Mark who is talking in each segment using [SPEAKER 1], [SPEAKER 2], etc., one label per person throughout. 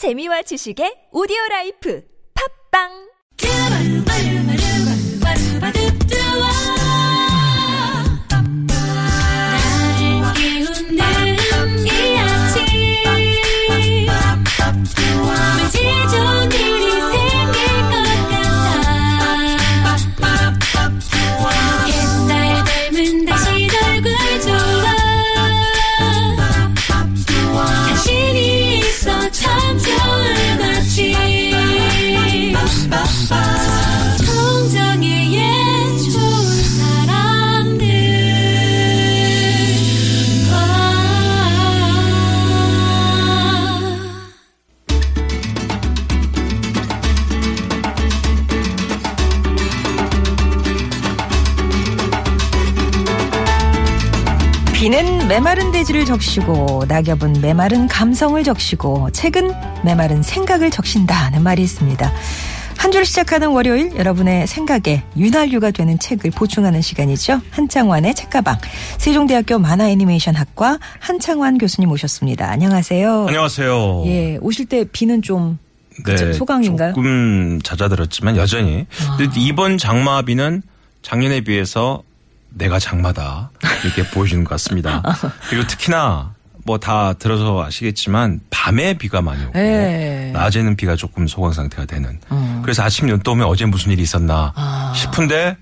[SPEAKER 1] 재미와 지식의 오디오 라이프. 팝빵
[SPEAKER 2] 메마른 대지를 적시고 낙엽은 메마른 감성을 적시고 책은 메마른 생각을 적신다는 말이 있습니다. 한줄 시작하는 월요일 여러분의 생각에 윤활유가 되는 책을 보충하는 시간이죠. 한창환의 책가방 세종대학교 만화 애니메이션 학과 한창환 교수님 오셨습니다. 안녕하세요.
[SPEAKER 3] 안녕하세요.
[SPEAKER 2] 예, 오실 때 비는 좀
[SPEAKER 3] 네,
[SPEAKER 2] 그쵸, 소강인가요?
[SPEAKER 3] 조금 잦아들었지만 여전히.
[SPEAKER 2] 아.
[SPEAKER 3] 근데 이번 장마비는 작년에 비해서 내가 장마다 이렇게 보여주는 것 같습니다. 그리고 특히나 뭐 다 들어서 아시겠지만 밤에 비가 많이 오고
[SPEAKER 2] 예.
[SPEAKER 3] 낮에는 비가 조금 소강 상태가 되는.
[SPEAKER 2] 어.
[SPEAKER 3] 그래서 아침 눈 떠오면 어제 무슨 일이 있었나
[SPEAKER 2] 아.
[SPEAKER 3] 싶은데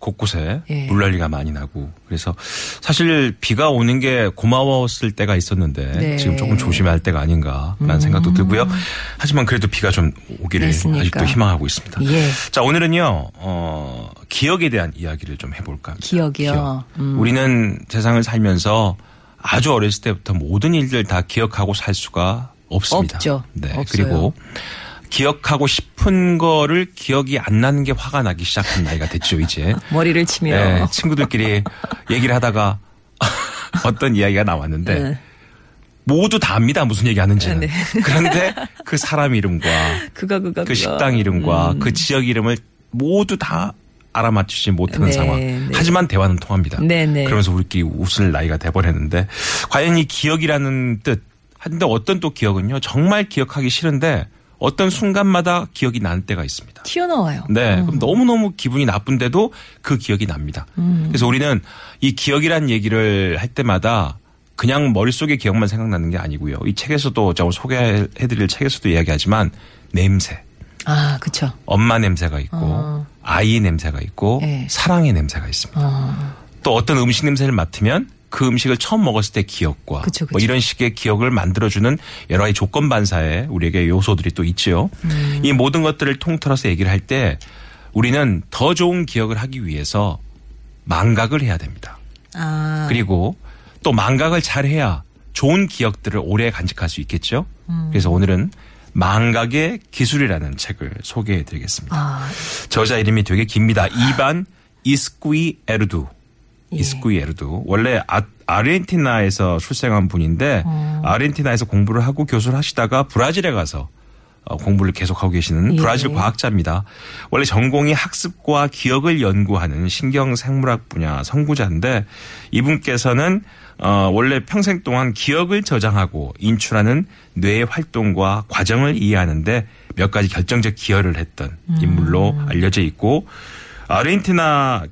[SPEAKER 3] 곳곳에
[SPEAKER 2] 예.
[SPEAKER 3] 물난리가 많이 나고 그래서 사실 비가 오는 게 고마웠을 때가 있었는데
[SPEAKER 2] 네. 음.
[SPEAKER 3] 지금 조금 조심해야 할 때가 아닌가라는 생각도 들고요. 하지만 그래도 비가 좀 오기를
[SPEAKER 2] 그렇습니까?
[SPEAKER 3] 아직도 희망하고 있습니다.
[SPEAKER 2] 예.
[SPEAKER 3] 자 오늘은요 어, 기억에 대한 이야기를 좀 해볼까 합니다.
[SPEAKER 2] 기억이요? 음.
[SPEAKER 3] 우리는 세상을 살면서 아주 어렸을 때부터 모든 일들 다 기억하고 살 수가 없습니다.
[SPEAKER 2] 없죠.
[SPEAKER 3] 네.
[SPEAKER 2] 없어요.
[SPEAKER 3] 그리고 기억하고 싶은 거를 기억이 안 나는 게 화가 나기 시작한 나이가 됐죠 이제.
[SPEAKER 2] 머리를 치며
[SPEAKER 3] 네, 친구들끼리 얘기를 하다가 어떤 이야기가 나왔는데
[SPEAKER 2] 네.
[SPEAKER 3] 모두 다 압니다 무슨 얘기 하는지는.
[SPEAKER 2] 네.
[SPEAKER 3] 그런데 그 사람 이름과
[SPEAKER 2] 그거 그거
[SPEAKER 3] 그. 식당 이름과
[SPEAKER 2] 음.
[SPEAKER 3] 그 지역 이름을 모두 다 알아맞히지 못하는
[SPEAKER 2] 네,
[SPEAKER 3] 상황.
[SPEAKER 2] 네.
[SPEAKER 3] 하지만 대화는 통합니다.
[SPEAKER 2] 네, 네.
[SPEAKER 3] 그러면서 우리끼리 웃을 나이가 돼버렸는데 과연 이 기억이라는 뜻. 한데 어떤 또 기억은요 정말 기억하기 싫은데 어떤 순간마다 기억이 나는 때가 있습니다.
[SPEAKER 2] 튀어나와요.
[SPEAKER 3] 네. 그럼 너무너무 기분이 나쁜데도 그 기억이 납니다.
[SPEAKER 2] 음.
[SPEAKER 3] 그래서 우리는 이 기억이란 얘기를 할 때마다 그냥 머릿속의 기억만 생각나는 게 아니고요. 이 책에서도 저 소개해드릴 책에서도 이야기하지만 냄새.
[SPEAKER 2] 아, 그쵸.
[SPEAKER 3] 엄마 냄새가 있고
[SPEAKER 2] 어.
[SPEAKER 3] 아이의 냄새가 있고
[SPEAKER 2] 네.
[SPEAKER 3] 사랑의 냄새가 있습니다.
[SPEAKER 2] 어.
[SPEAKER 3] 또 어떤 음식 냄새를 맡으면 그 음식을 처음 먹었을 때 기억과
[SPEAKER 2] 그쵸, 그쵸.
[SPEAKER 3] 뭐 이런 식의 기억을 만들어주는 여러 가지 조건 반사에 우리에게 요소들이 또 있죠.
[SPEAKER 2] 음.
[SPEAKER 3] 이 모든 것들을 통틀어서 얘기를 할 때 우리는 더 좋은 기억을 하기 위해서 망각을 해야 됩니다.
[SPEAKER 2] 아.
[SPEAKER 3] 그리고 또 망각을 잘 해야 좋은 기억들을 오래 간직할 수 있겠죠.
[SPEAKER 2] 음.
[SPEAKER 3] 그래서 오늘은 망각의 기술이라는 책을 소개해 드리겠습니다.
[SPEAKER 2] 아,
[SPEAKER 3] 저자 이름이 되게 깁니다. 이반 이스쿠이 에르두.
[SPEAKER 2] 예.
[SPEAKER 3] 이스쿠이 에르두. 원래 아, 아르헨티나에서 출생한 분인데
[SPEAKER 2] 어.
[SPEAKER 3] 아르헨티나에서 공부를 하고 교수를 하시다가 브라질에 가서 어, 공부를 계속하고 계시는
[SPEAKER 2] 예.
[SPEAKER 3] 브라질 과학자입니다. 원래 전공이 학습과 기억을 연구하는 신경생물학 분야 선구자인데 이분께서는 어, 원래 평생 동안 기억을 저장하고 인출하는 뇌의 활동과 과정을 이해하는데 몇 가지 결정적 기여를 했던 인물로 알려져 있고 아르헨티나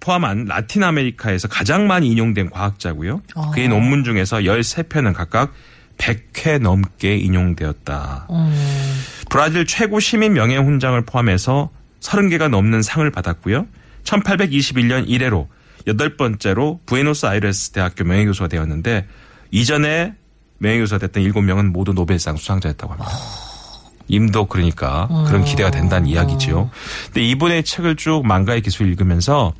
[SPEAKER 3] 포함한 라틴 아메리카에서 가장 많이 인용된 과학자고요.
[SPEAKER 2] 어.
[SPEAKER 3] 그의 논문 중에서 13편은 각각 100회 넘게 인용되었다.
[SPEAKER 2] 음.
[SPEAKER 3] 브라질 최고 시민 명예 훈장을 포함해서 30개가 넘는 상을 받았고요. 1821년 이래로 여덟 번째로 부에노스아이레스 대학교 명예교수가 되었는데 이전에 명예교수가 됐던 일곱 명은 모두 노벨상 수상자였다고 합니다. 임도 그러니까 그런 기대가 된다는 이야기지요. 근데 이분의 책을 쭉 망가의 기술 읽으면서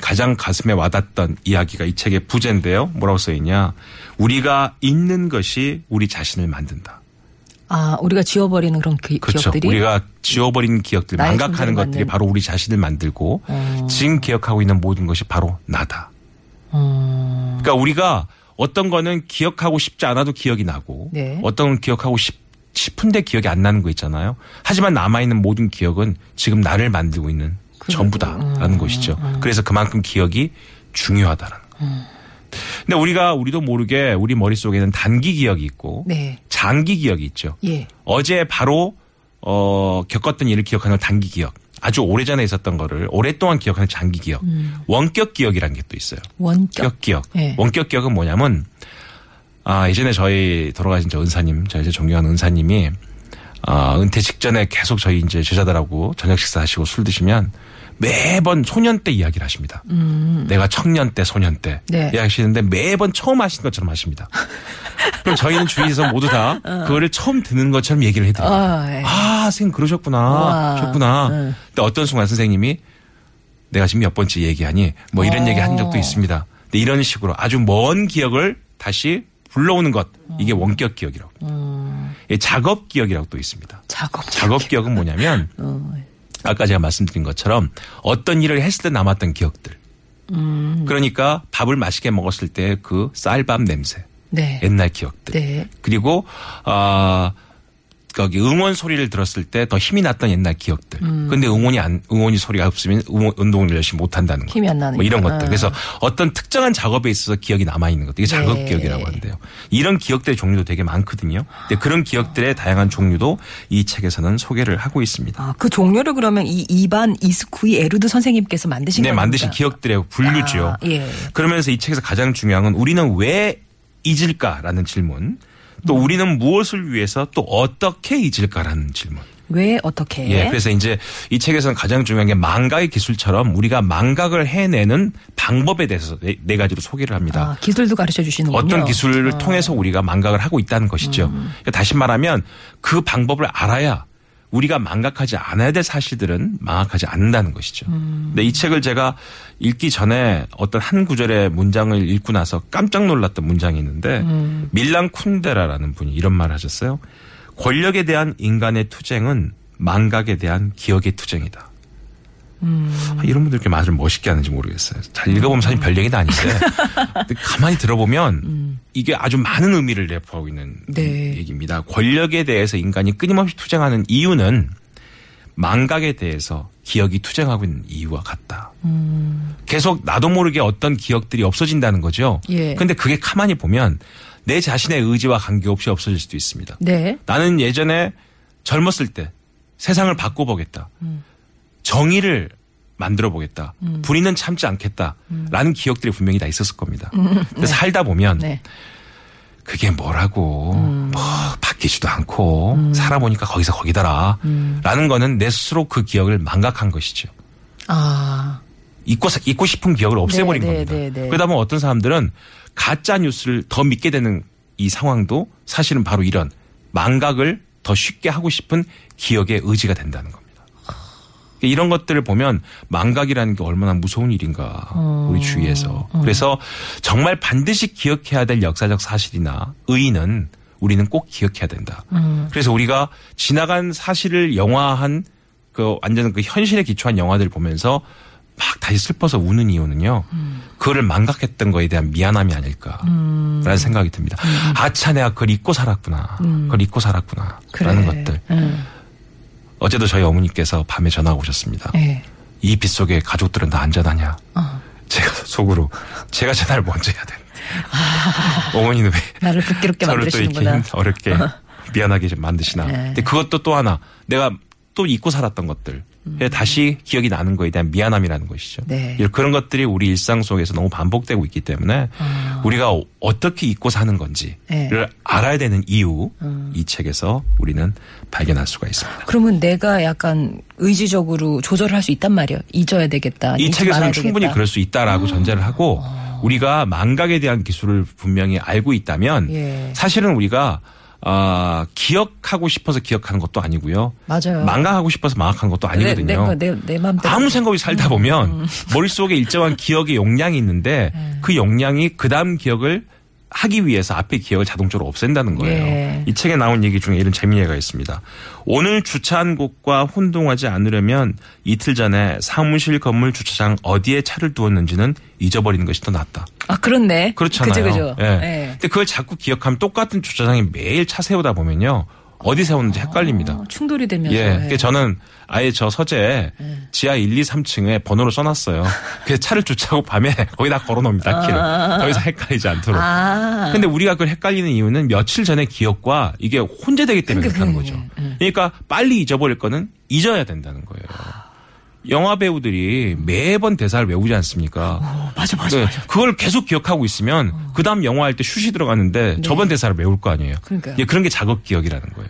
[SPEAKER 3] 가장 가슴에 와닿던 이야기가 이 책의 부제인데요. 뭐라고 써 있냐? 우리가 잊는 것이 우리 자신을 만든다.
[SPEAKER 2] 아, 우리가 지워버리는 그런 기,
[SPEAKER 3] 그렇죠.
[SPEAKER 2] 기억들이.
[SPEAKER 3] 우리가 지워버린 기억들, 망각하는 것들이 바로 우리 자신을 만들고
[SPEAKER 2] 어.
[SPEAKER 3] 지금 기억하고 있는 모든 것이 바로 나다.
[SPEAKER 2] 음.
[SPEAKER 3] 그러니까 우리가 어떤 거는 기억하고 싶지 않아도 기억이 나고
[SPEAKER 2] 네.
[SPEAKER 3] 어떤 건 기억하고 싶, 싶은데 기억이 안 나는 거 있잖아요. 하지만 남아있는 모든 기억은 지금 나를 만들고 있는 전부다라는 것이죠. 그래서 그만큼 기억이 중요하다라는 거. 근데 우리가 우리도 모르게 우리 머릿속에는 단기 기억이 있고
[SPEAKER 2] 네.
[SPEAKER 3] 장기 기억이 있죠.
[SPEAKER 2] 예.
[SPEAKER 3] 어제 바로 어 겪었던 일을 기억하는 단기 기억. 아주 오래전에 있었던 거를 오랫동안 기억하는 장기 기억. 원격 기억이라는 게 또 있어요.
[SPEAKER 2] 원격.
[SPEAKER 3] 기억.
[SPEAKER 2] 예.
[SPEAKER 3] 원격 기억은 뭐냐면 아 예전에 저희 돌아가신 저 은사님, 저 이제 존경하는 은사님이 아 은퇴 직전에 계속 저희 이제 제자들하고 저녁 식사하시고 술 드시면 매번 소년 때 이야기를 하십니다. 내가 청년 때, 소년 때
[SPEAKER 2] 음. 네.
[SPEAKER 3] 이야기하시는데 매번 처음 하신 것처럼 하십니다. 그럼 저희는 주위에서 모두 다 그거를 처음 듣는 것처럼 얘기를 해드려요.
[SPEAKER 2] 어. 아, 예.
[SPEAKER 3] 아, 선생님 그러셨구나.
[SPEAKER 2] 와.
[SPEAKER 3] 그러셨구나.
[SPEAKER 2] 응.
[SPEAKER 3] 근데 어떤 순간 선생님이 내가 지금 몇 번째 얘기하니 뭐 이런
[SPEAKER 2] 어.
[SPEAKER 3] 얘기 한 적도 있습니다. 근데 이런 식으로 아주 먼 기억을 다시 불러오는 것 이게
[SPEAKER 2] 음.
[SPEAKER 3] 원격 기억이라고. 이 작업 기억이라고 또 있습니다.
[SPEAKER 2] 작업.
[SPEAKER 3] 작업 기억 은 뭐냐면
[SPEAKER 2] 어.
[SPEAKER 3] 아까 제가 말씀드린 것처럼 어떤 일을 했을 때 남았던 기억들.
[SPEAKER 2] 음.
[SPEAKER 3] 그러니까 밥을 맛있게 먹었을 때 그 쌀밥 냄새,
[SPEAKER 2] 네.
[SPEAKER 3] 옛날 기억들.
[SPEAKER 2] 네.
[SPEAKER 3] 그리고 아 거기 응원 소리를 들었을 때 더 힘이 났던 옛날 기억들.
[SPEAKER 2] 음.
[SPEAKER 3] 근데 응원이 안 응원이 소리가 없으면 응원, 운동을 열심히 못 한다는 거.
[SPEAKER 2] 힘이 안 나는
[SPEAKER 3] 뭐 이런
[SPEAKER 2] 거.
[SPEAKER 3] 것들.
[SPEAKER 2] 아.
[SPEAKER 3] 그래서 어떤 특정한 작업에 있어서 기억이 남아 있는 것들. 이게 작업
[SPEAKER 2] 네.
[SPEAKER 3] 기억이라고 하는데요. 이런 기억들의 종류도 되게 많거든요. 근데 그런 기억들의 다양한 종류도 이 책에서는 소개를 하고 있습니다.
[SPEAKER 2] 아, 그 종류를 그러면 이 이반 이스쿠이 에루드 선생님께서 만드신
[SPEAKER 3] 네,
[SPEAKER 2] 겁니까?
[SPEAKER 3] 만드신 기억들의 분류죠.
[SPEAKER 2] 아, 예.
[SPEAKER 3] 그러면서 이 책에서 가장 중요한 건 우리는 왜 잊을까라는 질문. 또
[SPEAKER 2] 음.
[SPEAKER 3] 우리는 무엇을 위해서 또 어떻게 잊을까라는 질문.
[SPEAKER 2] 왜 어떻게?
[SPEAKER 3] 예, 그래서 이제 이 책에서는 가장 중요한 게 망각의 기술처럼 우리가 망각을 해내는 방법에 대해서 네, 네 가지로 소개를 합니다.
[SPEAKER 2] 아, 기술도 가르쳐 주시는군요.
[SPEAKER 3] 어떤 기술을
[SPEAKER 2] 아.
[SPEAKER 3] 통해서 우리가 망각을 하고 있다는 것이죠.
[SPEAKER 2] 음.
[SPEAKER 3] 그러니까 다시 말하면 그 방법을 알아야 우리가 망각하지 않아야 될 사실들은 망각하지 않는다는 것이죠.
[SPEAKER 2] 음.
[SPEAKER 3] 근데 이 책을 제가 읽기 전에 어떤 한 구절의 문장을 읽고 나서 깜짝 놀랐던 문장이 있는데
[SPEAKER 2] 음.
[SPEAKER 3] 밀란 쿤데라라는 분이 이런 말을 하셨어요. 권력에 대한 인간의 투쟁은 망각에 대한 기억의 투쟁이다. 아, 이런 분들 이렇게 말을 멋있게 하는지 모르겠어요. 잘 읽어보면 사실 별 얘기는 아닌데 가만히 들어보면 이게 아주 많은 의미를 내포하고 있는
[SPEAKER 2] 네.
[SPEAKER 3] 얘기입니다. 권력에 대해서 인간이 끊임없이 투쟁하는 이유는 망각에 대해서 기억이 투쟁하고 있는 이유와 같다. 계속 나도 모르게 어떤 기억들이 없어진다는 거죠.
[SPEAKER 2] 예.
[SPEAKER 3] 근데 그게 가만히 보면 내 자신의 의지와 관계없이 없어질 수도 있습니다.
[SPEAKER 2] 네.
[SPEAKER 3] 나는 예전에 젊었을 때 세상을 바꿔보겠다. 정의를 만들어 보겠다. 불의는 참지 않겠다. 라는 기억들이 분명히 다 있었을 겁니다. 근데 살다 보면
[SPEAKER 2] 네.
[SPEAKER 3] 그게 뭐라고 뭐 바뀌지도 않고 살아보니까 거기서 거기더라. 라는 거는 내 스스로 그 기억을 망각한 것이죠.
[SPEAKER 2] 아.
[SPEAKER 3] 잊고, 사- 잊고 싶은 기억을 없애버린
[SPEAKER 2] 네, 네,
[SPEAKER 3] 겁니다.
[SPEAKER 2] 네, 네.
[SPEAKER 3] 그러다 보면 어떤 사람들은 가짜 뉴스를 더 믿게 되는 이 상황도 사실은 바로 이런 망각을 더 쉽게 하고 싶은 기억의 의지가 된다는 겁니다. 이런 것들을 보면 망각이라는 게 얼마나 무서운 일인가
[SPEAKER 2] 어.
[SPEAKER 3] 우리 주위에서 그래서 정말 반드시 기억해야 될 역사적 사실이나 의의는 우리는 꼭 기억해야 된다.
[SPEAKER 2] 음.
[SPEAKER 3] 그래서 우리가 지나간 사실을 영화한 그 완전 그 현실에 기초한 영화들을 보면서 막 다시 슬퍼서 우는 이유는요.
[SPEAKER 2] 음.
[SPEAKER 3] 그거를 망각했던 거에 대한 미안함이 아닐까라는 생각이 듭니다.
[SPEAKER 2] 음.
[SPEAKER 3] 아차 내가 그걸 잊고 살았구나. 그걸 잊고 살았구나. 라는 것들.
[SPEAKER 2] 음.
[SPEAKER 3] 어제도 저희 어머니께서 밤에 전화가 오셨습니다.
[SPEAKER 2] 예.
[SPEAKER 3] 이빗 속에 가족들은 다 안전하냐.
[SPEAKER 2] 어.
[SPEAKER 3] 제가 속으로 제가 전화를 먼저 해야 되는데. 어머니는 왜
[SPEAKER 2] 나를 부끄럽게 만드시는구나.
[SPEAKER 3] 힘- 어렵게 미안하게 좀 만드시나.
[SPEAKER 2] 네.
[SPEAKER 3] 근데 그것도 또 하나 내가 또 잊고 살았던 것들. 다시 기억이 나는 거에 대한 미안함이라는 것이죠.
[SPEAKER 2] 음. 네.
[SPEAKER 3] 이- 그런 것들이 우리 일상 속에서 너무 반복되고 있기 때문에 우리가 어- 어떻게 잊고 사는 건지를
[SPEAKER 2] 네.
[SPEAKER 3] 알아야 되는 이유
[SPEAKER 2] 음.
[SPEAKER 3] 이 책에서 우리는 발견할 수가 있습니다.
[SPEAKER 2] 그러면 내가 약간 의지적으로 조절을 할수 있단 말이에요. 잊어야 되겠다.
[SPEAKER 3] 이 책에서는 충분히
[SPEAKER 2] 되겠다. 아.
[SPEAKER 3] 그럴 수 있다라고 전제를 하고 우리가 망각에 대한 기술을 분명히 알고 있다면
[SPEAKER 2] 예.
[SPEAKER 3] 사실은 우리가 아 기억하고 싶어서 기억하는 것도 아니고요.
[SPEAKER 2] 맞아요.
[SPEAKER 3] 망각하고 싶어서 망각하는 것도
[SPEAKER 2] 내,
[SPEAKER 3] 아니거든요.
[SPEAKER 2] 내, 내, 내 맘대로.
[SPEAKER 3] 아무 생각 없이 살다 보면 머릿속에 일정한 기억의 용량이 있는데
[SPEAKER 2] 네.
[SPEAKER 3] 그 용량이 그 다음 기억을 하기 위해서 앞에 기억을 자동적으로 없앤다는 거예요.
[SPEAKER 2] 예.
[SPEAKER 3] 이 책에 나온 얘기 중에 이런 재미있는 얘기가 있습니다. 오늘 주차한 곳과 혼동하지 않으려면 이틀 전에 사무실 건물 주차장 어디에 차를 두었는지는 잊어버리는 것이 더 낫다.
[SPEAKER 2] 아, 그렇네.
[SPEAKER 3] 그렇잖아요.
[SPEAKER 2] 그죠, 그죠.
[SPEAKER 3] 예.
[SPEAKER 2] 예.
[SPEAKER 3] 근데 그걸 자꾸 기억하면 똑같은 주차장에 매일 차 세우다 보면요. 어디 세웠는지 헷갈립니다.
[SPEAKER 2] 어, 충돌이 되면서.
[SPEAKER 3] 예. 그러니까 저는 아예 저 서재에
[SPEAKER 2] 예.
[SPEAKER 3] 지하 1, 2, 3층에 번호를 써놨어요. 그래서 차를 주차하고 밤에 거기다 걸어놓습니다. 키를. 더 이상 헷갈리지 않도록.
[SPEAKER 2] 아.
[SPEAKER 3] 근데 우리가 그걸 헷갈리는 이유는 며칠 전의 기억과 이게 혼재되기 때문에
[SPEAKER 2] 그러니까
[SPEAKER 3] 그렇다는 거죠.
[SPEAKER 2] 예,
[SPEAKER 3] 그러니까 빨리 잊어버릴 거는 잊어야 된다는 거예요. 영화 배우들이 매번 대사를 외우지 않습니까?
[SPEAKER 2] 어, 맞아, 맞아,
[SPEAKER 3] 네,
[SPEAKER 2] 맞아.
[SPEAKER 3] 그걸 계속 기억하고 있으면 그 다음 영화 할 때 슛이 들어가는데 저번 대사를 외울 거 아니에요.
[SPEAKER 2] 네. 그러니까요.
[SPEAKER 3] 예, 그런 게 작업 기억이라는 거예요.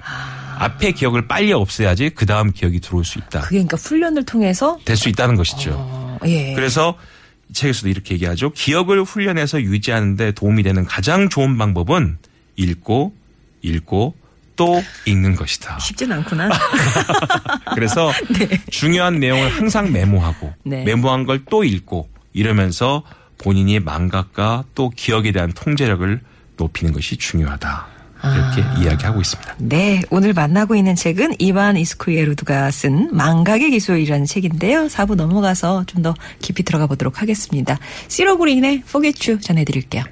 [SPEAKER 3] 앞에 기억을 빨리 없애야지 그 다음 기억이 들어올 수 있다.
[SPEAKER 2] 그게 그러니까 훈련을 통해서.
[SPEAKER 3] 될 수 있다는 것이죠.
[SPEAKER 2] 어, 예.
[SPEAKER 3] 그래서 이 책에서도 이렇게 얘기하죠. 기억을 훈련해서 유지하는데 도움이 되는 가장 좋은 방법은 읽고 읽고 또 읽는 것이다.
[SPEAKER 2] 쉽진 않구나.
[SPEAKER 3] 그래서 중요한 내용을 항상 메모하고
[SPEAKER 2] 네.
[SPEAKER 3] 메모한 걸 또 읽고 이러면서 본인이 망각과 또 기억에 대한 통제력을 높이는 것이 중요하다. 이렇게
[SPEAKER 2] 아.
[SPEAKER 3] 이야기하고 있습니다.
[SPEAKER 2] 네, 오늘 만나고 있는 책은 이반 이스쿠예루드가 쓴 망각의 기술이라는 책인데요. 4부 넘어가서 좀 더 깊이 들어가 보도록 하겠습니다. 시로그린의 You 전해드릴게요.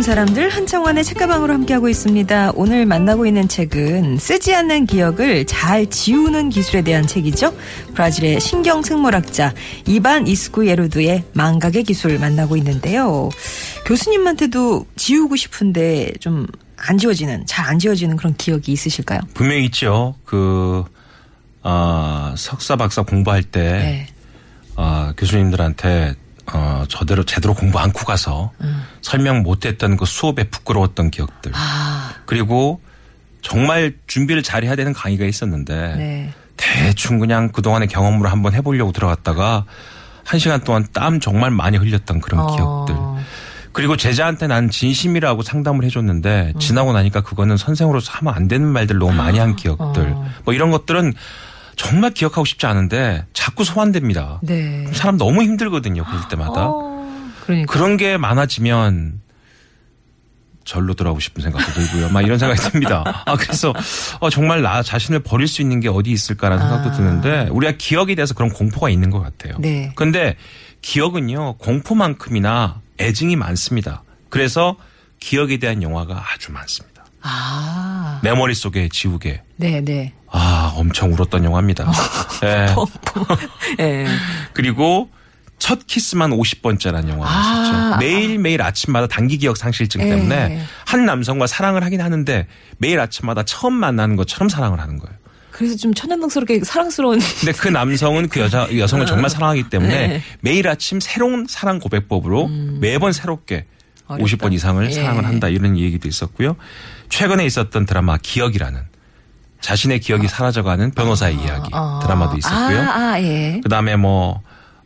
[SPEAKER 2] 좋은 사람들 한창원의 책가방으로 함께하고 있습니다. 오늘 만나고 있는 책은 쓰지 않는 기억을 잘 지우는 기술에 대한 책이죠. 브라질의 신경 생물학자 이반 이스쿠예루드의 망각의 기술 만나고 있는데요. 교수님한테도 지우고 싶은데 좀 안 지워지는 잘 안 지워지는 그런 기억이 있으실까요?
[SPEAKER 3] 분명히 있죠. 그, 아, 석사, 박사 공부할 때,
[SPEAKER 2] 네.
[SPEAKER 3] 아, 교수님들한테, 어, 저대로 제대로 공부 않고 가서 설명 못했던 그 수업에 부끄러웠던 기억들.
[SPEAKER 2] 음. 아,
[SPEAKER 3] 그리고 정말 준비를 잘 해야 되는 강의가 있었는데,
[SPEAKER 2] 네.
[SPEAKER 3] 대충 그냥 그동안의 경험으로 한번 해보려고 들어갔다가, 한 시간 동안 땀 정말 많이 흘렸던 그런
[SPEAKER 2] 어.
[SPEAKER 3] 기억들. 그리고 제자한테 난 진심이라고 상담을 해줬는데
[SPEAKER 2] 음.
[SPEAKER 3] 지나고 나니까 그거는 선생으로서 하면 안 되는 말들 너무 많이 한 기억들
[SPEAKER 2] 어.
[SPEAKER 3] 뭐 이런 것들은 정말 기억하고 싶지 않은데 자꾸 소환됩니다.
[SPEAKER 2] 네.
[SPEAKER 3] 사람 너무 힘들거든요. 그럴 때마다.
[SPEAKER 2] 어, 그러니까.
[SPEAKER 3] 그런 게 많아지면 절로 돌아오고 싶은 생각도 들고요. 막 이런 생각이 듭니다. 아, 그래서 어, 정말 나 자신을 버릴 수 있는 게 어디 있을까라는 생각도
[SPEAKER 2] 아.
[SPEAKER 3] 드는데 우리가 기억에 대해서 그런 공포가 있는 것 같아요.
[SPEAKER 2] 네.
[SPEAKER 3] 근데 기억은요, 공포만큼이나 애증이 많습니다. 그래서 기억에 대한 영화가 아주 많습니다.
[SPEAKER 2] 아,
[SPEAKER 3] 내 머릿속에 지우개.
[SPEAKER 2] 네, 네.
[SPEAKER 3] 아, 엄청 울었던 영화입니다. 예.
[SPEAKER 2] 예.
[SPEAKER 3] 그리고 첫 키스만 50번째라는 영화가
[SPEAKER 2] 아,
[SPEAKER 3] 있었죠. 매일매일 아침마다 단기 기억 상실증 때문에
[SPEAKER 2] 예.
[SPEAKER 3] 한 남성과 사랑을 하긴 하는데 매일 아침마다 처음 만나는 것처럼 사랑을 하는 거예요.
[SPEAKER 2] 그래서 좀 천연덕스럽게 사랑스러운
[SPEAKER 3] 근데 그 남성은 그 여자 여성을 정말 사랑하기 때문에
[SPEAKER 2] 네. 음.
[SPEAKER 3] 매일 아침 새로운 사랑 고백법으로 매번 새롭게
[SPEAKER 2] 어렵다.
[SPEAKER 3] 50번 이상을
[SPEAKER 2] 예.
[SPEAKER 3] 사랑을 한다 이런 얘기도 있었고요. 최근에 있었던 드라마 기억이라는 자신의 기억이 사라져가는 변호사의 이야기
[SPEAKER 2] 어.
[SPEAKER 3] 드라마도 있었고요.
[SPEAKER 2] 아, 아, 예.
[SPEAKER 3] 그다음에 뭐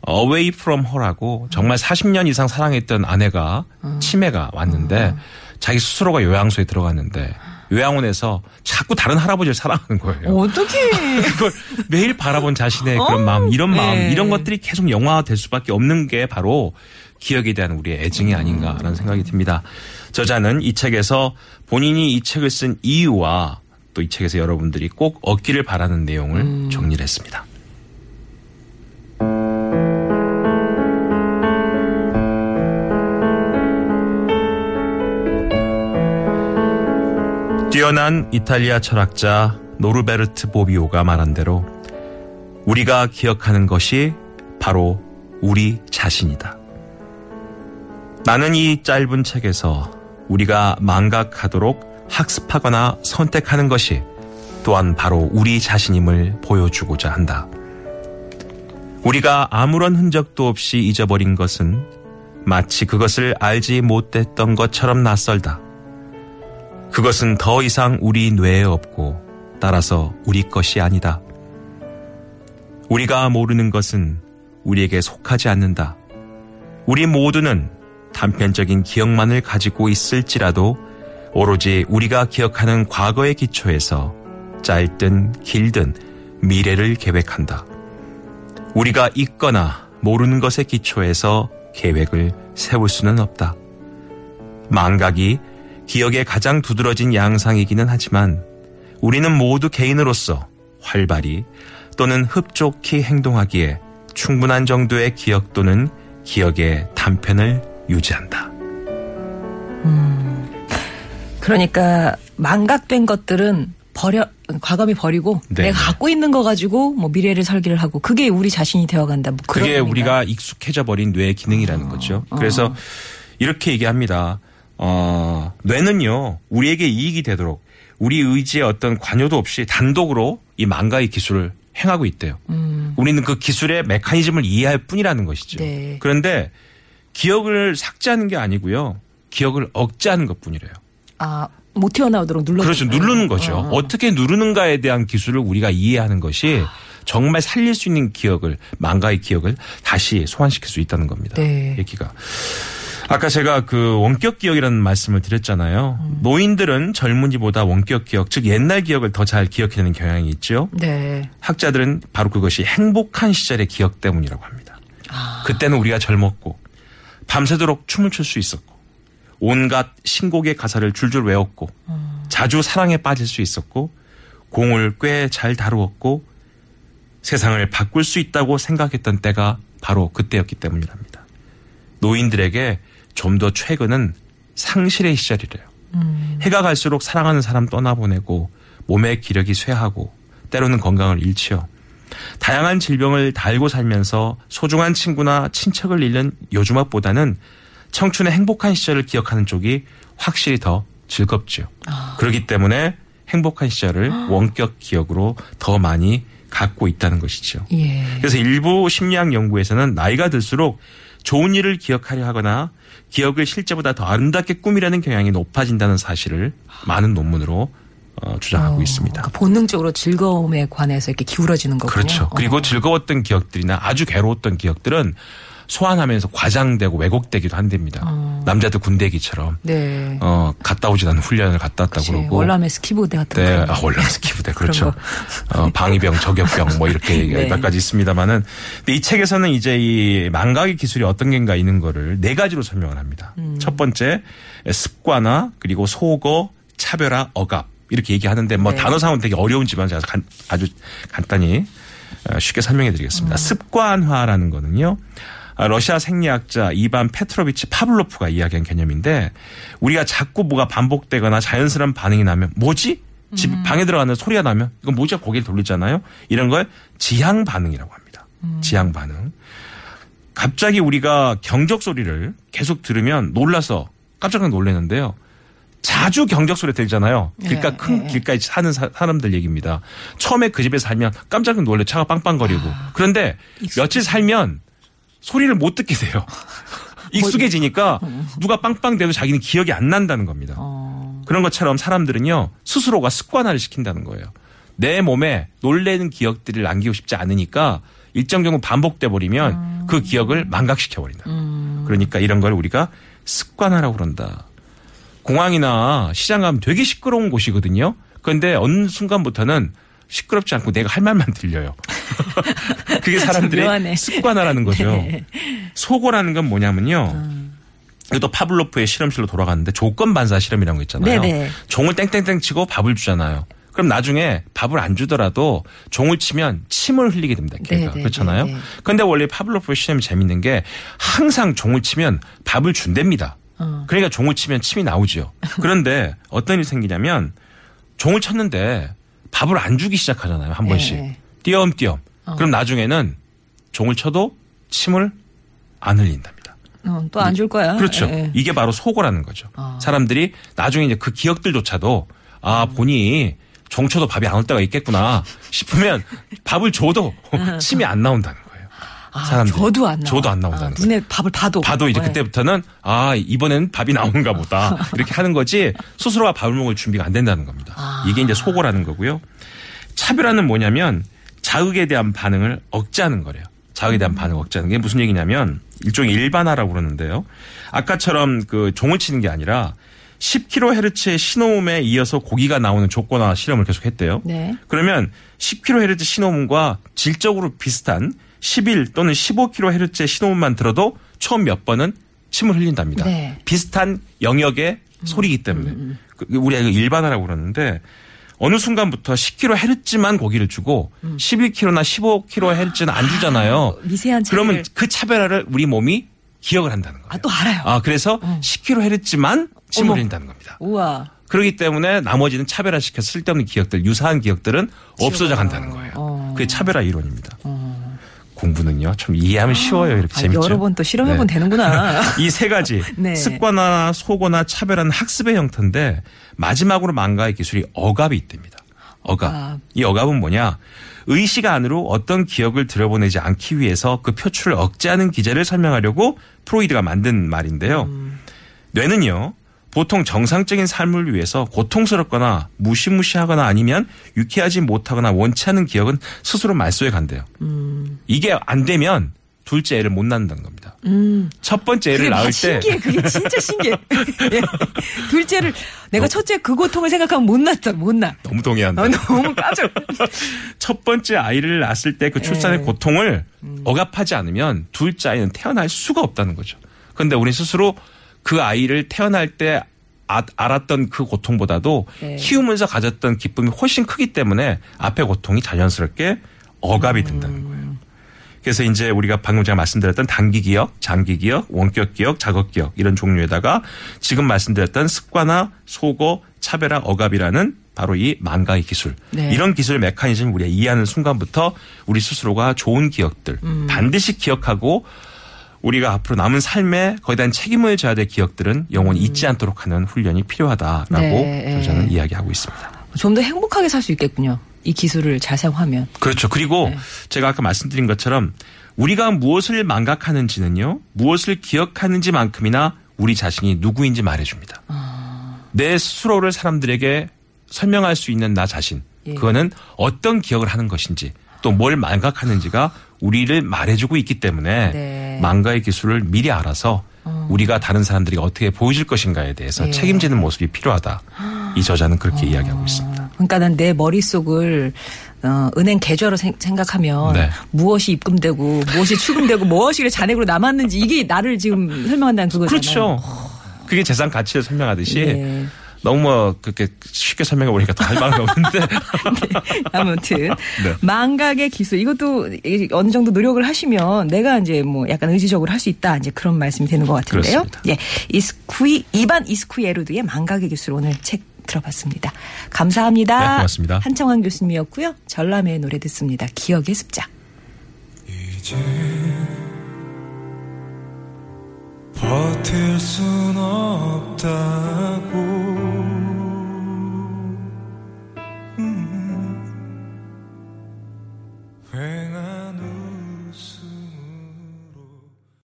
[SPEAKER 3] Away from Her라고 정말 40년 이상 사랑했던 아내가
[SPEAKER 2] 어.
[SPEAKER 3] 치매가 왔는데 자기 스스로가 요양소에 들어갔는데 요양원에서 자꾸 다른 할아버지를 사랑하는 거예요.
[SPEAKER 2] 어떻게
[SPEAKER 3] 그걸 매일 바라본 자신의 그런 마음, 이런 마음,
[SPEAKER 2] 네.
[SPEAKER 3] 이런 것들이 계속 영화화될 수밖에 없는 게 바로 기억에 대한 우리의 애증이 아닌가라는 생각이 듭니다. 저자는 이 책에서 본인이 이 책을 쓴 이유와 또 이 책에서 여러분들이 꼭 얻기를 바라는 내용을 정리를 했습니다. 뛰어난 이탈리아 철학자 노르베르트 보비오가 말한 대로 우리가 기억하는 것이 바로 우리 자신이다. 나는 이 짧은 책에서 우리가 망각하도록 학습하거나 선택하는 것이 또한 바로 우리 자신임을 보여주고자 한다. 우리가 아무런 흔적도 없이 잊어버린 것은 마치 그것을 알지 못했던 것처럼 낯설다. 그것은 더 이상 우리 뇌에 없고 따라서 우리 것이 아니다. 우리가 모르는 것은 우리에게 속하지 않는다. 우리 모두는 단편적인 기억만을 가지고 있을지라도 오로지 우리가 기억하는 과거의 기초에서 짧든 길든 미래를 계획한다. 우리가 잊거나 모르는 것에 기초해서 계획을 세울 수는 없다. 망각이 기억의 가장 두드러진 양상이기는 하지만 우리는 모두 개인으로서 활발히 또는 흡족히 행동하기에 충분한 정도의 기억 또는 기억의 단편을 유지한다.
[SPEAKER 2] 그러니까 망각된 것들은 버려 과감히 버리고
[SPEAKER 3] 네,
[SPEAKER 2] 내가
[SPEAKER 3] 네.
[SPEAKER 2] 갖고 있는 거 가지고 뭐 미래를 설계를 하고 그게 우리 자신이 되어간다. 뭐
[SPEAKER 3] 그게
[SPEAKER 2] 의미인가요?
[SPEAKER 3] 우리가 익숙해져 버린 뇌의 기능이라는 거죠. 그래서 이렇게 얘기합니다. 어, 뇌는요, 우리에게 이익이 되도록 우리 의지에 어떤 관여도 없이 단독으로 이 망가의 기술을 행하고 있대요. 우리는 그 기술의 메커니즘을 이해할 뿐이라는 것이죠.
[SPEAKER 2] 네.
[SPEAKER 3] 그런데 기억을 삭제하는 게 아니고요. 기억을 억제하는 것 뿐이래요.
[SPEAKER 2] 아, 못 튀어나오도록 눌러
[SPEAKER 3] 그렇죠. 누르는 거죠.
[SPEAKER 2] 어.
[SPEAKER 3] 어떻게 누르는가에 대한 기술을 우리가 이해하는 것이 정말 살릴 수 있는 기억을 망가의 기억을 다시 소환시킬 수 있다는 겁니다.
[SPEAKER 2] 네.
[SPEAKER 3] 얘기가. 아까 제가 그 원격 기억이라는 말씀을 드렸잖아요.
[SPEAKER 2] 음.
[SPEAKER 3] 노인들은 젊은이보다 원격 기억, 즉 옛날 기억을 더 잘 기억해내는 경향이 있죠.
[SPEAKER 2] 네.
[SPEAKER 3] 학자들은 바로 그것이 행복한 시절의 기억 때문이라고 합니다. 그때는 우리가 젊었고 밤새도록 춤을 출 수 있었고 온갖 신곡의 가사를 줄줄 외웠고 자주 사랑에 빠질 수 있었고 공을 꽤 잘 다루었고 세상을 바꿀 수 있다고 생각했던 때가 바로 그때였기 때문이랍니다. 노인들에게 좀 더 최근은 상실의 시절이래요. 해가 갈수록 사랑하는 사람 떠나보내고 몸의 기력이 쇠하고 때로는 건강을 잃지요. 다양한 질병을 달고 살면서 소중한 친구나 친척을 잃는 요즘업보다는 청춘의 행복한 시절을 기억하는 쪽이 확실히 더 즐겁지요. 그렇기 때문에 행복한 시절을 원격 기억으로 더 많이 갖고 있다는 것이죠.
[SPEAKER 2] 예.
[SPEAKER 3] 그래서 일부 심리학 연구에서는 나이가 들수록 좋은 일을 기억하려 하거나 기억을 실제보다 더 아름답게 꾸미려는 경향이 높아진다는 사실을 많은 논문으로 어, 주장하고 있습니다.
[SPEAKER 2] 그러니까 본능적으로 즐거움에 관해서 이렇게 기울어지는 거군요.
[SPEAKER 3] 그렇죠. 그리고
[SPEAKER 2] 어.
[SPEAKER 3] 즐거웠던 기억들이나 아주 괴로웠던 기억들은 소환하면서 과장되고 왜곡되기도 한답니다. 남자들 군대기처럼
[SPEAKER 2] 네.
[SPEAKER 3] 어, 갔다 오지 않은 훈련을 갔다 왔다
[SPEAKER 2] 그치.
[SPEAKER 3] 그러고
[SPEAKER 2] 월남의 스키부대 같은
[SPEAKER 3] 네,
[SPEAKER 2] 그런
[SPEAKER 3] 아,
[SPEAKER 2] 거.
[SPEAKER 3] 월남 스키부대 그렇죠. 어, 방위병, 저격병 뭐 이렇게
[SPEAKER 2] 네.
[SPEAKER 3] 몇 가지 있습니다만은 근데 이 책에서는 이제 이 망각의 기술이 어떤 게인가 있는 거를 네 가지로 설명을 합니다.
[SPEAKER 2] 음.
[SPEAKER 3] 첫 번째 습관화 그리고 소거, 차별화, 억압 이렇게 얘기하는데 뭐
[SPEAKER 2] 네.
[SPEAKER 3] 단어상은 되게 어려운지만 제가 간- 아주 간단히 어, 쉽게 설명해 드리겠습니다. 습관화라는 거는요. 아, 러시아 생리학자 이반 페트로비치 파블로프가 이야기한 개념인데 우리가 자꾸 뭐가 반복되거나 자연스러운 반응이 나면 뭐지? 집 방에 들어가는 소리가 나면 이건 뭐지? 고개를 돌리잖아요. 이런 걸 지향 반응이라고 합니다. 지향 반응. 갑자기 우리가 경적 소리를 계속 들으면 놀라서 깜짝 놀라는데요. 자주 경적 소리 들잖아요. 길가
[SPEAKER 2] 네,
[SPEAKER 3] 큰
[SPEAKER 2] 네,
[SPEAKER 3] 길가에 사는 사, 람들 얘기입니다. 처음에 그 집에 살면 깜짝 놀래 차가 빵빵거리고. 그런데 며칠 살면 소리를 못 듣게 돼요. 익숙해지니까 누가 빵빵대도 자기는 기억이 안 난다는 겁니다.
[SPEAKER 2] 어.
[SPEAKER 3] 그런 것처럼 사람들은요 스스로가 습관화를 시킨다는 거예요. 내 몸에 놀래는 기억들을 남기고 싶지 않으니까 일정 정도 반복돼 버리면 그 기억을 망각시켜 버린다. 그러니까 이런 걸 우리가 습관화라고 그런다. 공항이나 시장 가면 되게 시끄러운 곳이거든요. 그런데 어느 순간부터는 시끄럽지 않고 내가 할 말만 들려요. 그게. 사람들의 습관화라는 거죠.
[SPEAKER 2] 네.
[SPEAKER 3] 소고라는 건 뭐냐면요. 이것도 파블로프의 실험실로 돌아갔는데 조건 반사 실험이라는 거 있잖아요.
[SPEAKER 2] 네네.
[SPEAKER 3] 종을 땡땡땡 치고 밥을 주잖아요. 그럼 나중에 밥을 안 주더라도 종을 치면 침을 흘리게 됩니다. 걔가
[SPEAKER 2] 네네,
[SPEAKER 3] 그렇잖아요.
[SPEAKER 2] 네네.
[SPEAKER 3] 그런데 원래 파블로프의 실험이 재밌는 게 항상 종을 치면 밥을 준답니다.
[SPEAKER 2] 어.
[SPEAKER 3] 그러니까 종을 치면 침이 나오죠. 그런데 어떤 일이 생기냐면 종을 쳤는데 밥을 안 주기 시작하잖아요. 한 번씩.
[SPEAKER 2] 네.
[SPEAKER 3] 띄엄띄엄. 그럼 나중에는 종을 쳐도 침을 안 흘린답니다.
[SPEAKER 2] 어, 또안 줄 거야.
[SPEAKER 3] 그렇죠.
[SPEAKER 2] 예.
[SPEAKER 3] 이게 바로 소고라는 거죠.
[SPEAKER 2] 아.
[SPEAKER 3] 사람들이 나중에 이제 그 기억들조차도 아, 본인이 종쳐도 밥이 안 올 때가 있겠구나 싶으면 밥을 줘도 침이 안 나온다는 거예요.
[SPEAKER 2] 아,
[SPEAKER 3] 사람들이.
[SPEAKER 2] 저도 안 나와.
[SPEAKER 3] 저도 안 나온다는
[SPEAKER 2] 아,
[SPEAKER 3] 거예요.
[SPEAKER 2] 눈에 밥을 봐도.
[SPEAKER 3] 봐도 이제
[SPEAKER 2] 네.
[SPEAKER 3] 그때부터는 아 이번엔 밥이 나오는가 보다 이렇게 하는 거지 스스로가 밥을 먹을 준비가 안 된다는 겁니다.
[SPEAKER 2] 아.
[SPEAKER 3] 이게 이제 소고라는 거고요. 차별화는 뭐냐면 자극에 대한 반응을 억제하는 거래요. 자극에 대한 반응을 억제하는 게 무슨 얘기냐면 일종의 일반화라고 그러는데요. 아까처럼 그 종을 치는 게 아니라 10kHz의 신호음에 이어서 고기가 나오는 조건화 실험을 계속했대요.
[SPEAKER 2] 네.
[SPEAKER 3] 그러면 10kHz 신호음과 질적으로 비슷한 11 또는 15kHz의 신호음만 들어도 총몇 번은 침을 흘린답니다.
[SPEAKER 2] 네.
[SPEAKER 3] 비슷한 영역의 소리이기 때문에 그 우리가 이거 일반화라고 그러는데 어느 순간부터 10kHz만 고기를 주고 11kH나 15kHz는 안 주잖아요.
[SPEAKER 2] 미세한 차이를.
[SPEAKER 3] 그러면 그 차별화를 우리 몸이 기억을 한다는 거예요.
[SPEAKER 2] 아, 또 알아요.
[SPEAKER 3] 아, 그래서 10kHz만 침을
[SPEAKER 2] 어머.
[SPEAKER 3] 흘린다는 겁니다.
[SPEAKER 2] 우와.
[SPEAKER 3] 그렇기 때문에 나머지는 차별화시켜서 쓸데없는 기억들, 유사한 기억들은 없어져 간다는 거예요.
[SPEAKER 2] 어.
[SPEAKER 3] 그게 차별화 이론입니다. 공부는요, 좀 이해하면 쉬워요. 이렇게
[SPEAKER 2] 아,
[SPEAKER 3] 재밌죠.
[SPEAKER 2] 여러 번 또 실험해본
[SPEAKER 3] 네.
[SPEAKER 2] 되는구나.
[SPEAKER 3] 이 세 가지
[SPEAKER 2] 네.
[SPEAKER 3] 습관화나 소거나 차별화는 학습의 형태인데 마지막으로 망가의 기술이 억압이 있답니다. 억압.
[SPEAKER 2] 억압.
[SPEAKER 3] 이 억압은 뭐냐? 의식 안으로 어떤 기억을 들여보내지 않기 위해서 그 표출을 억제하는 기제를 설명하려고 프로이드가 만든 말인데요.
[SPEAKER 2] 음.
[SPEAKER 3] 뇌는요. 보통 정상적인 삶을 위해서 고통스럽거나 무시무시하거나 아니면 유쾌하지 못하거나 원치 않은 기억은 스스로 말소해 간대요.
[SPEAKER 2] 음.
[SPEAKER 3] 이게 안 되면 둘째 애를 못 낳는다는 겁니다. 첫 번째 애를 낳을 때
[SPEAKER 2] 신기해. 그게 진짜 신기해. 예. 둘째를 내가 첫째 그 고통을 생각하면 못 낳다. 못 낳아.
[SPEAKER 3] 너무 동의한다.
[SPEAKER 2] 아, 너무 깜짝.
[SPEAKER 3] 첫 번째 아이를 낳았을 때 그 출산의
[SPEAKER 2] 예.
[SPEAKER 3] 고통을
[SPEAKER 2] 음.
[SPEAKER 3] 억압하지 않으면 둘째 아이는 태어날 수가 없다는 거죠. 그런데 우리 스스로 그 아이를 태어날 때 아- 알았던 그 고통보다도
[SPEAKER 2] 네.
[SPEAKER 3] 키우면서 가졌던 기쁨이 훨씬 크기 때문에 앞의 고통이 자연스럽게 억압이 된다는
[SPEAKER 2] 음.
[SPEAKER 3] 거예요. 그래서 이제 우리가 방금 제가 말씀드렸던 단기 기억, 장기 기억, 원격 기억, 작업 기억 이런 종류에다가 지금 말씀드렸던 습관화, 소거, 차별화, 억압이라는 바로 이 망가의 기술.
[SPEAKER 2] 네.
[SPEAKER 3] 이런 기술 메커니즘 우리가 이해하는 순간부터 우리 스스로가 좋은 기억들
[SPEAKER 2] 음.
[SPEAKER 3] 반드시 기억하고 우리가 앞으로 남은 삶에 거기에 대한 책임을 져야 될 기억들은 영원히 잊지 않도록 하는 훈련이 필요하다라고
[SPEAKER 2] 음. 네.
[SPEAKER 3] 저는 이야기하고 있습니다.
[SPEAKER 2] 좀 더 행복하게 살 수 있겠군요. 이 기술을 잘 사용하면.
[SPEAKER 3] 그렇죠. 그리고
[SPEAKER 2] 네.
[SPEAKER 3] 제가 아까 말씀드린 것처럼 우리가 무엇을 망각하는지는요, 무엇을 기억하는지만큼이나 우리 자신이 누구인지 말해줍니다.
[SPEAKER 2] 아.
[SPEAKER 3] 내 스스로를 사람들에게 설명할 수 있는 나 자신,
[SPEAKER 2] 예.
[SPEAKER 3] 그거는 어떤 기억을 하는 것인지 또 뭘 망각하는지가 우리를 말해주고 있기 때문에
[SPEAKER 2] 네.
[SPEAKER 3] 망가의 기술을 미리 알아서 우리가 다른 사람들이 어떻게 보여줄 것인가에 대해서
[SPEAKER 2] 예.
[SPEAKER 3] 책임지는 모습이 필요하다. 이 저자는 그렇게 이야기하고 있습니다.
[SPEAKER 2] 그러니까 난내 머릿속을 어, 은행 계좌로 생, 각하면
[SPEAKER 3] 네.
[SPEAKER 2] 무엇이 입금되고 무엇이 출금되고 무엇이 잔액으로 남았는지 이게 나를 지금 설명한다는 그거잖아요.
[SPEAKER 3] 그렇죠. 그게 재산 가치를 설명하듯이
[SPEAKER 2] 네.
[SPEAKER 3] 너무 뭐 그렇게 쉽게 설명해 보니까 더 할 말은 없는데
[SPEAKER 2] 아무튼
[SPEAKER 3] 네.
[SPEAKER 2] 망각의 기술 이것도 이- 어느 정도 노력을 하시면 내가 이제 뭐 약간 의지적으로 할 수 있다 이제 그런 말씀이 되는 것 같은데요.
[SPEAKER 3] 그렇습니다.
[SPEAKER 2] 예, 이스쿠이 이반 이스쿠에루드의 망각의 기술 오늘 책 들어봤습니다. 감사합니다.
[SPEAKER 3] 네, 고맙습니다.
[SPEAKER 2] 한청환 교수님이었고요. 전람회의 노래 듣습니다. 기억의 습작.
[SPEAKER 4] 이제 버틸 순 없다고.